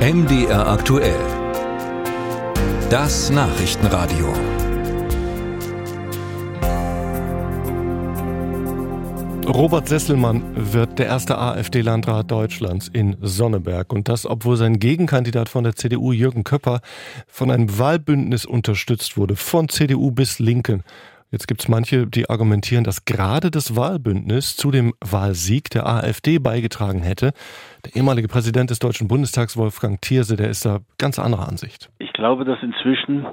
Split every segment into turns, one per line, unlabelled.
MDR aktuell. Das Nachrichtenradio.
Robert Sesselmann wird der erste AfD-Landrat Deutschlands in Sonneberg. Und das, obwohl sein Gegenkandidat von der CDU, Jürgen Köpper, von einem Wahlbündnis unterstützt wurde, von CDU bis Linken. Jetzt gibt es manche, die argumentieren, dass gerade das Wahlbündnis zu dem Wahlsieg der AfD beigetragen hätte. Der ehemalige Präsident des Deutschen Bundestags, Wolfgang Thierse, der ist da ganz anderer Ansicht.
Ich glaube, dass inzwischen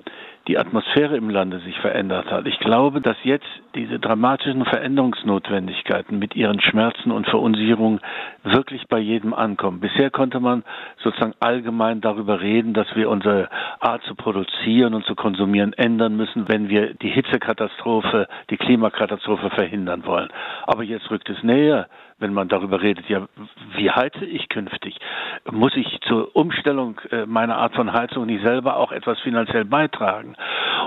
die Atmosphäre im Lande sich verändert hat. Ich glaube, dass jetzt diese dramatischen Veränderungsnotwendigkeiten mit ihren Schmerzen und Verunsicherungen wirklich bei jedem ankommen. Bisher konnte man sozusagen allgemein darüber reden, dass wir unsere Art zu produzieren und zu konsumieren ändern müssen, wenn wir die Hitzekatastrophe, die Klimakatastrophe verhindern wollen. Aber jetzt rückt es näher wenn man darüber redet, ja, wie heize ich künftig? Muss ich zur Umstellung äh, meiner Art von Heizung nicht selber auch etwas finanziell beitragen?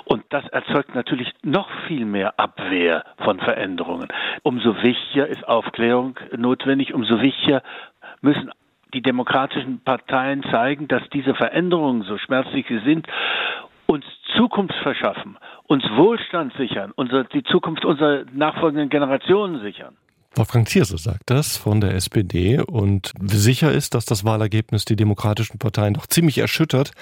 Und das erzeugt natürlich noch viel mehr Abwehr von Veränderungen. Umso wichtiger ist Aufklärung notwendig, umso wichtiger müssen die demokratischen Parteien zeigen, dass diese Veränderungen, so schmerzlich sie sind, uns Zukunft verschaffen, uns Wohlstand sichern, unsere, die Zukunft unserer nachfolgenden Generationen sichern.
Wolfgang Thierse sagt das von der SPD und sicher ist, dass das Wahlergebnis die demokratischen Parteien doch ziemlich erschüttert.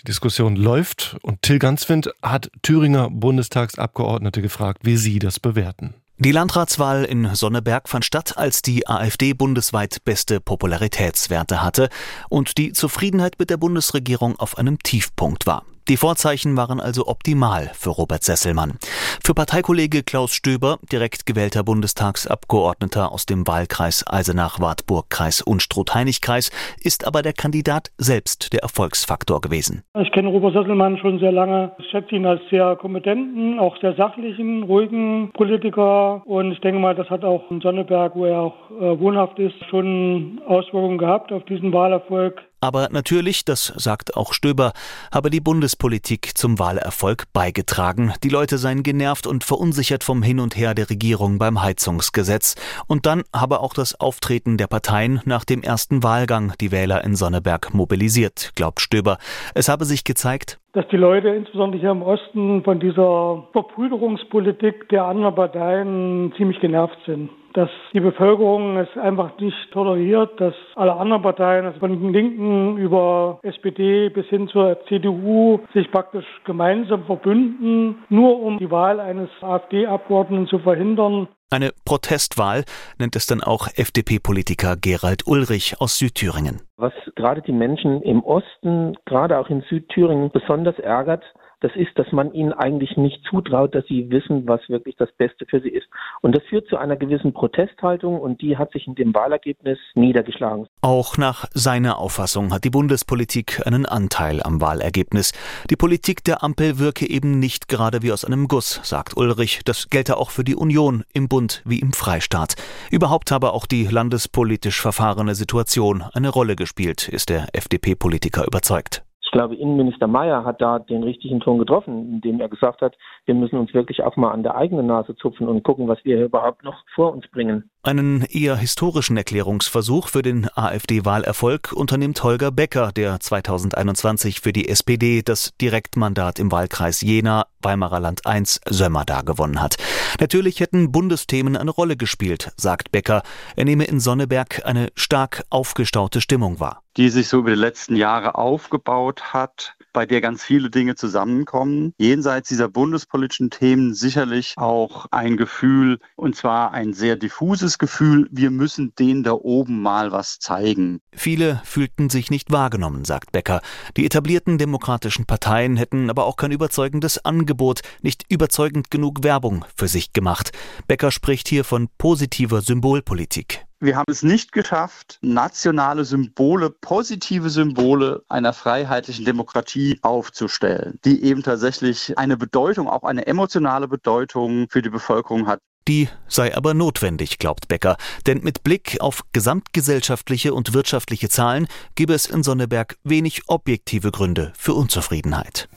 Die Diskussion läuft und Till Ganswind hat Thüringer Bundestagsabgeordnete gefragt, wie sie das bewerten.
Die Landratswahl in Sonneberg fand statt, als die AfD bundesweit beste Popularitätswerte hatte und die Zufriedenheit mit der Bundesregierung auf einem Tiefpunkt war. Die Vorzeichen waren also optimal für Robert Sesselmann. Für Parteikollege Klaus Stöber, direkt gewählter Bundestagsabgeordneter aus dem Wahlkreis Eisenach-Wartburg-Kreis Unstrut-Heinig-Kreis, ist aber der Kandidat selbst der Erfolgsfaktor gewesen.
Ich kenne Robert Sesselmann schon sehr lange. Ich schätze ihn als sehr kompetenten, auch sehr sachlichen, ruhigen Politiker. Und ich denke mal, das hat auch in Sonneberg, wo er auch äh, wohnhaft ist, schon Auswirkungen gehabt auf diesen Wahlerfolg.
Aber natürlich, das sagt auch Stöber, habe die Bundespolitik zum Wahlerfolg beigetragen. Die Leute seien genervt und verunsichert vom Hin und Her der Regierung beim Heizungsgesetz. Und dann habe auch das Auftreten der Parteien nach dem ersten Wahlgang die Wähler in Sonneberg mobilisiert, glaubt Stöber. Es habe sich gezeigt,
dass die Leute insbesondere hier im Osten von dieser Verbrüderungspolitik der anderen Parteien ziemlich genervt sind dass die Bevölkerung es einfach nicht toleriert, dass alle anderen Parteien, also von den Linken über SPD bis hin zur CDU, sich praktisch gemeinsam verbünden, nur um die Wahl eines AfD-Abgeordneten zu verhindern.
Eine Protestwahl nennt es dann auch FDP-Politiker Gerald Ulrich aus Südthüringen.
Was gerade die Menschen im Osten, gerade auch in Südthüringen besonders ärgert, das ist, dass man ihnen eigentlich nicht zutraut, dass sie wissen, was wirklich das Beste für sie ist. Und das führt zu einer gewissen Protesthaltung und die hat sich in dem Wahlergebnis niedergeschlagen.
Auch nach seiner Auffassung hat die Bundespolitik einen Anteil am Wahlergebnis. Die Politik der Ampel wirke eben nicht gerade wie aus einem Guss, sagt Ulrich. Das gelte auch für die Union im Bund wie im Freistaat. Überhaupt habe auch die landespolitisch verfahrene Situation eine Rolle gespielt, ist der FDP-Politiker überzeugt
glaube, Innenminister Mayer hat da den richtigen Ton getroffen, indem er gesagt hat, wir müssen uns wirklich auch mal an der eigenen Nase zupfen und gucken, was wir hier überhaupt noch vor uns bringen.
Einen eher historischen Erklärungsversuch für den AfD-Wahlerfolg unternimmt Holger Becker, der 2021 für die SPD das Direktmandat im Wahlkreis Jena, Weimarer Land 1, Sömmerda gewonnen hat. Natürlich hätten Bundesthemen eine Rolle gespielt, sagt Becker. Er nehme in Sonneberg eine stark aufgestaute Stimmung wahr.
Die sich so über die letzten Jahre aufgebaut hat bei der ganz viele Dinge zusammenkommen. Jenseits dieser bundespolitischen Themen sicherlich auch ein Gefühl, und zwar ein sehr diffuses Gefühl, wir müssen denen da oben mal was zeigen.
Viele fühlten sich nicht wahrgenommen, sagt Becker. Die etablierten demokratischen Parteien hätten aber auch kein überzeugendes Angebot, nicht überzeugend genug Werbung für sich gemacht. Becker spricht hier von positiver Symbolpolitik.
Wir haben es nicht geschafft, nationale Symbole, positive Symbole einer freiheitlichen Demokratie aufzustellen, die eben tatsächlich eine Bedeutung, auch eine emotionale Bedeutung für die Bevölkerung hat.
Die sei aber notwendig, glaubt Becker, denn mit Blick auf gesamtgesellschaftliche und wirtschaftliche Zahlen gebe es in Sonneberg wenig objektive Gründe für Unzufriedenheit.